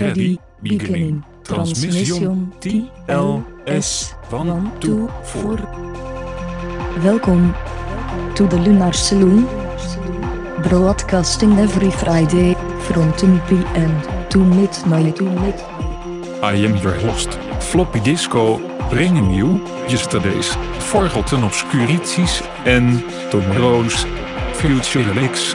Ready, beginning, transmission TLS 1, 2, 4. Welkom to the Lunar Saloon. Broadcasting every Friday from 10 p.m. to midnight. I am your host, Floppy Disco, bringing you yesterday's Forgotten Obscurities and tomorrow's Future Licks.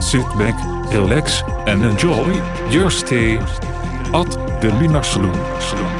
Sit back, relax and enjoy your stay at the Lunar Saloon.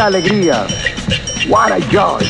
alegría! What a joy!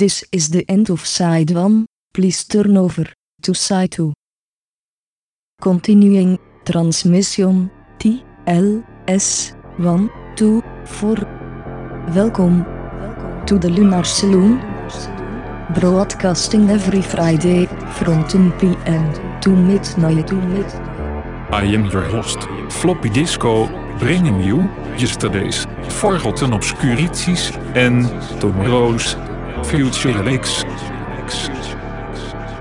This is the end of side 1. Please turn over to side 2. Continuing transmission T L S 1 2 4. Welkom to the Lunar Saloon. Broadcasting every Friday from 10 p.m. To midnight. I am your host, Floppy Disco, bringing you yesterday's forgotten obscurities and tomorrow's future leaks.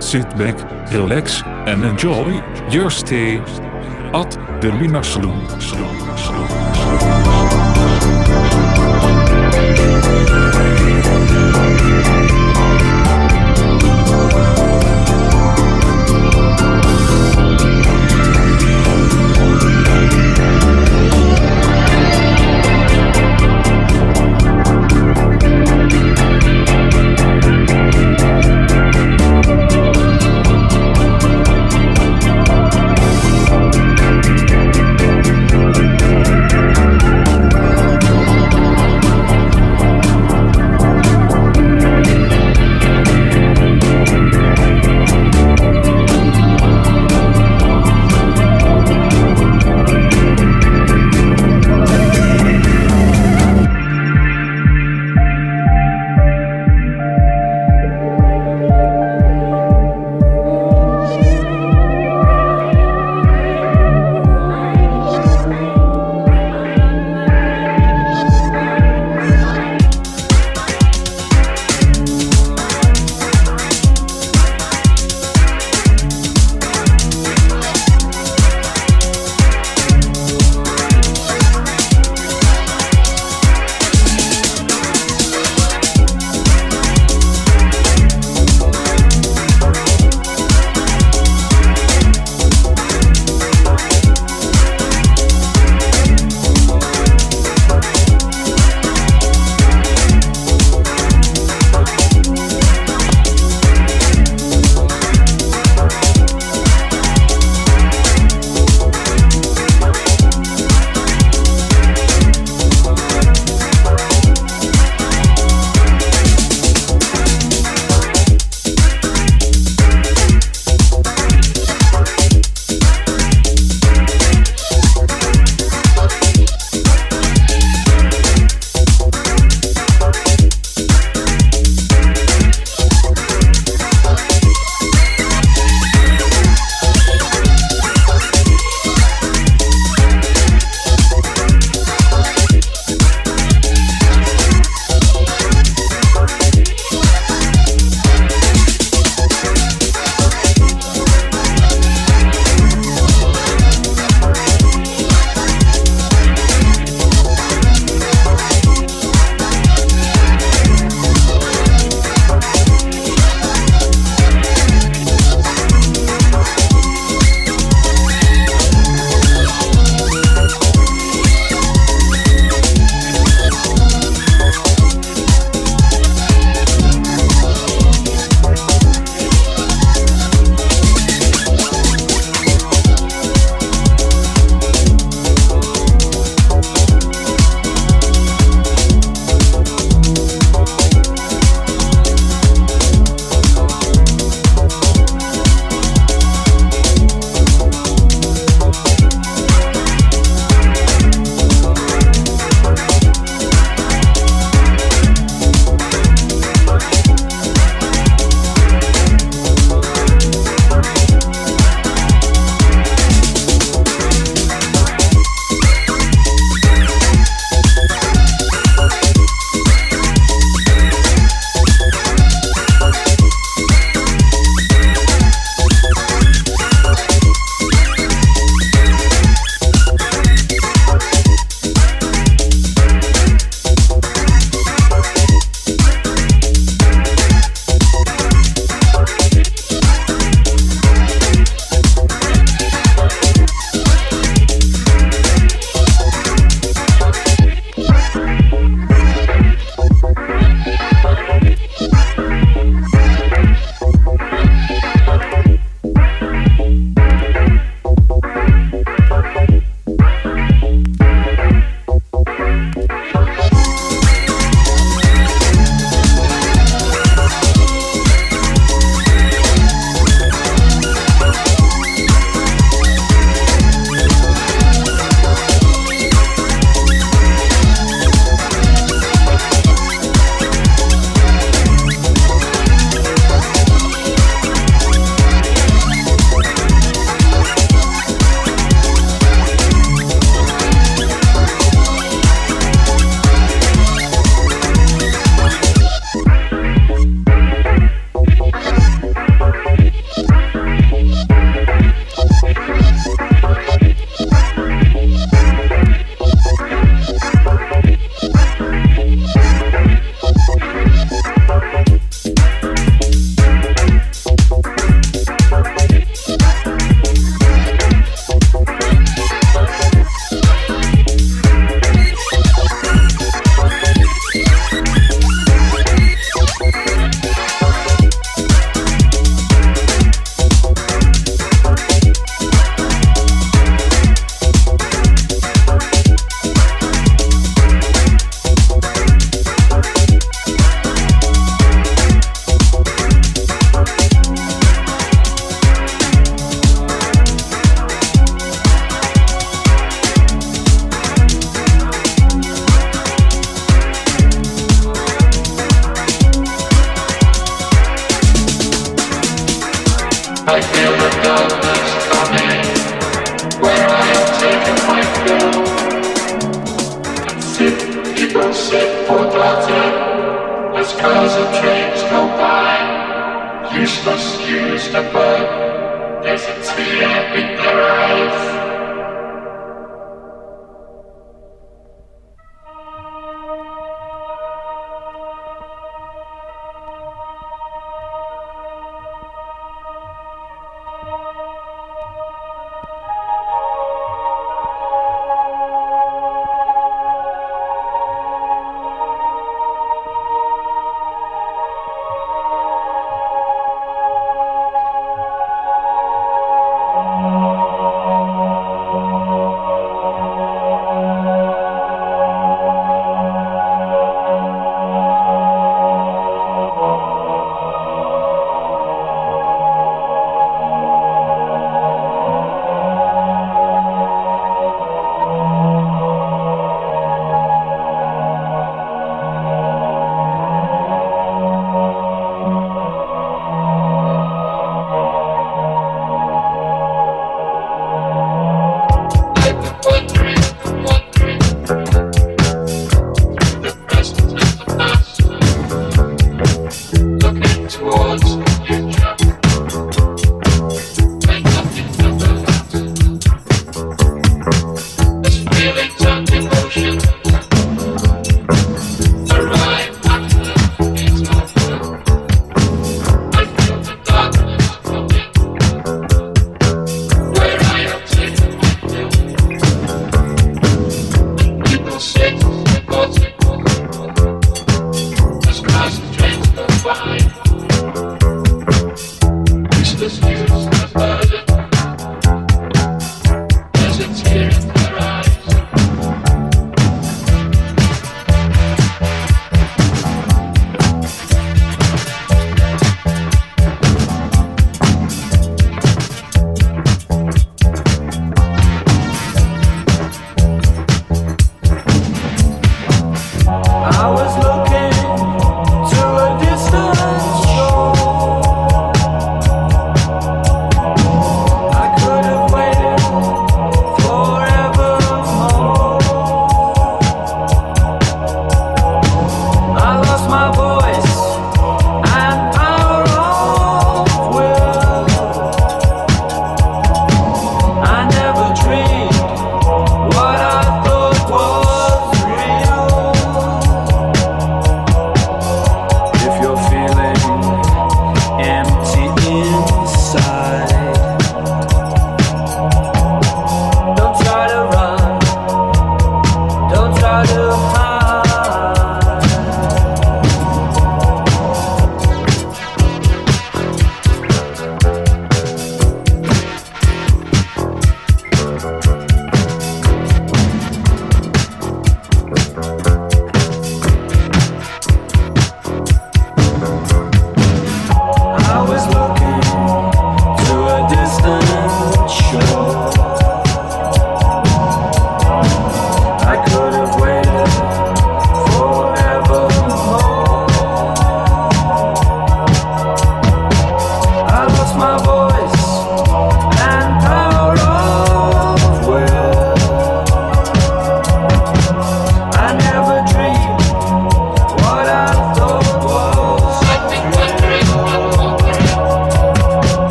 Sit back, relax and enjoy your stay at the Lunar Saloon.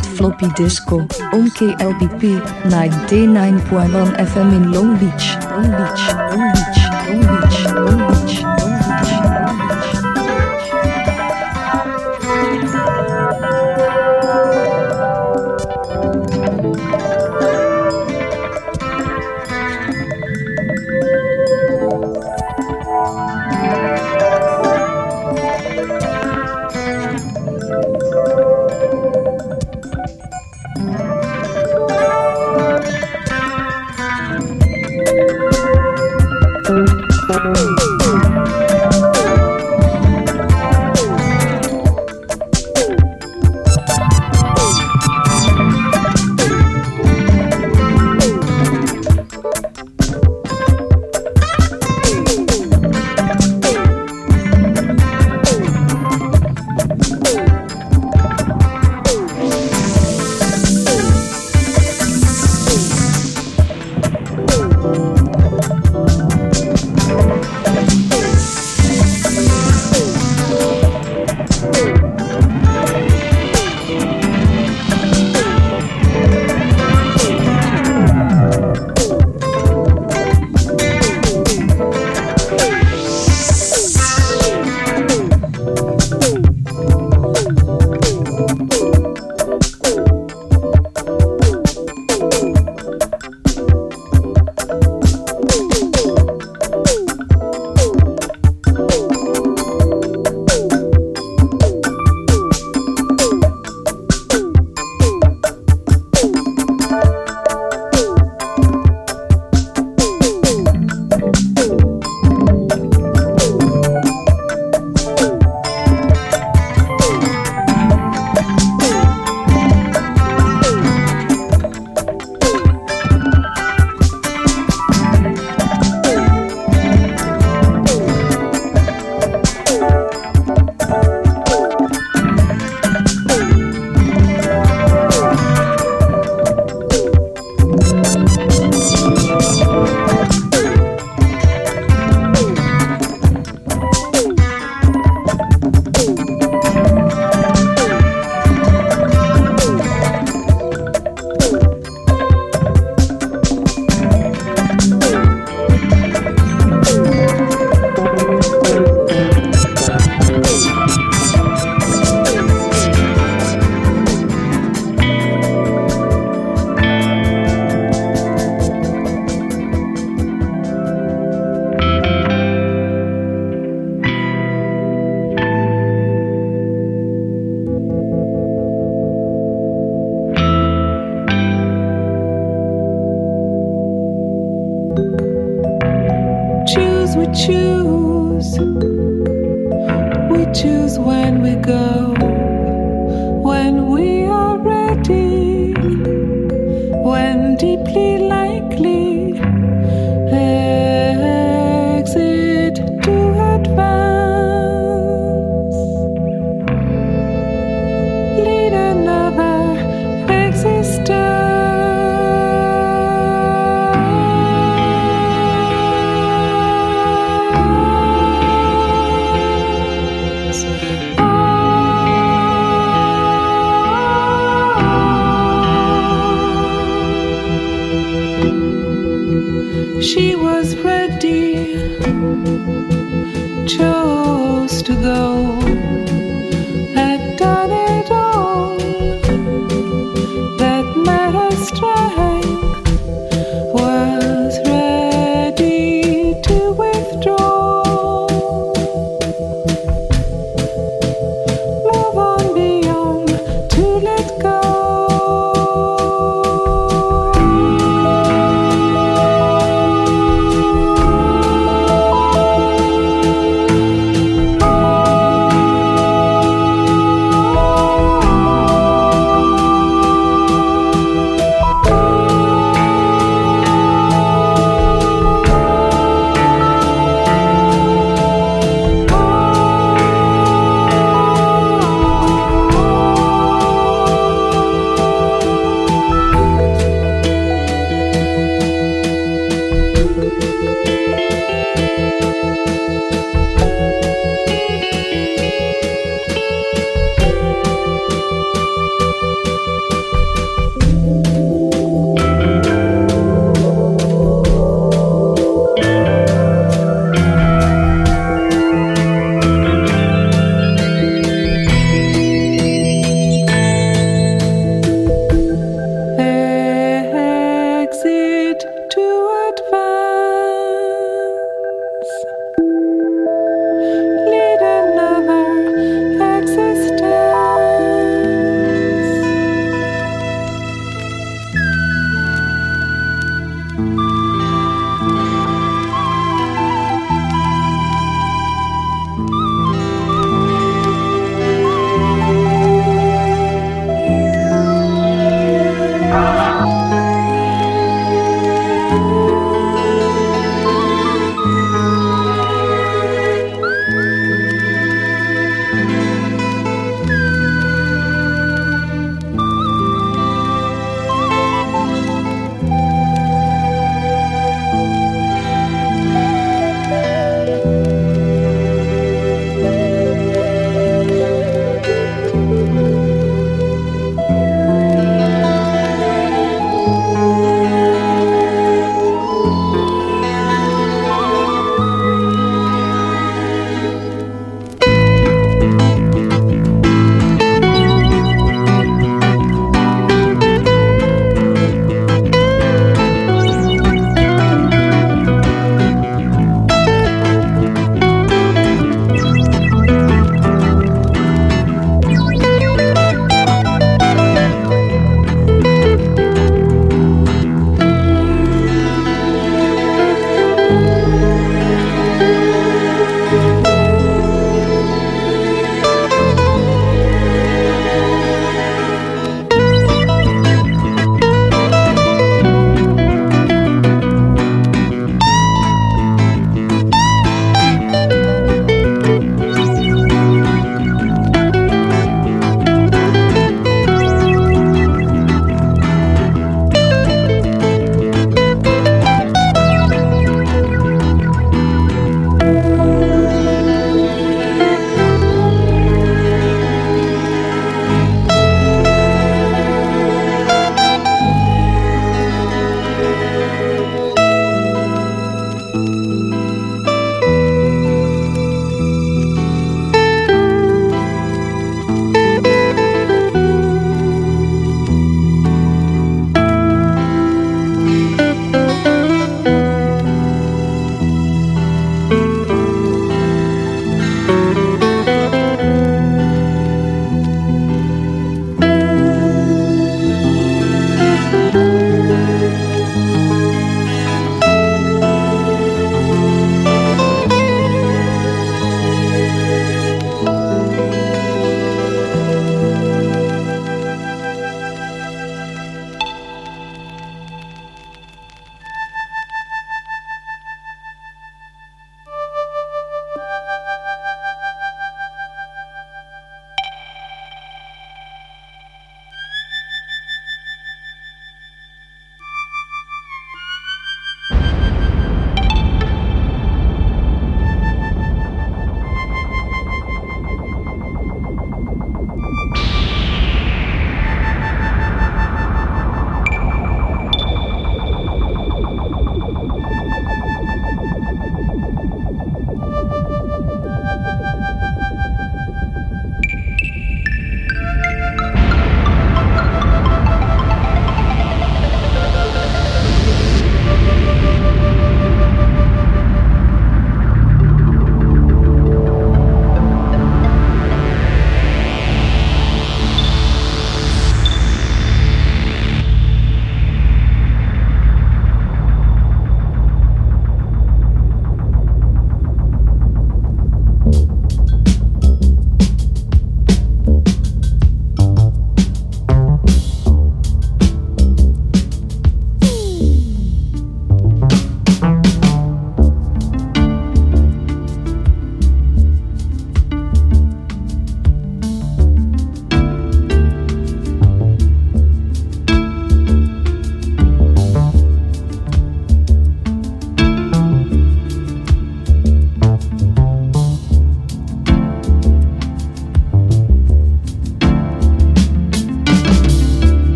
with Floppy Disco on KLBP 99.1 FM in Long Beach. Long Beach, Long Beach, Long Beach, Long Beach,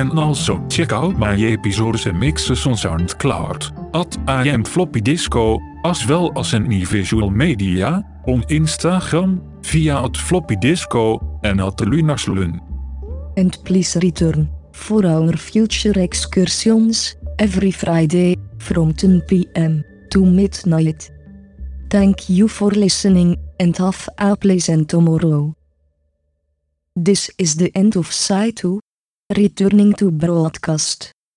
can also check out my episodes and mixes on SoundCloud, at I am Floppy Disco, as well as any visual media, on Instagram, via at Floppy Disco, en at Lunaslun. And please return for our future excursions every Friday from 10 p.m. to midnight. Thank you for listening and have a pleasant tomorrow. This is the end of Side 2. Returning to broadcast.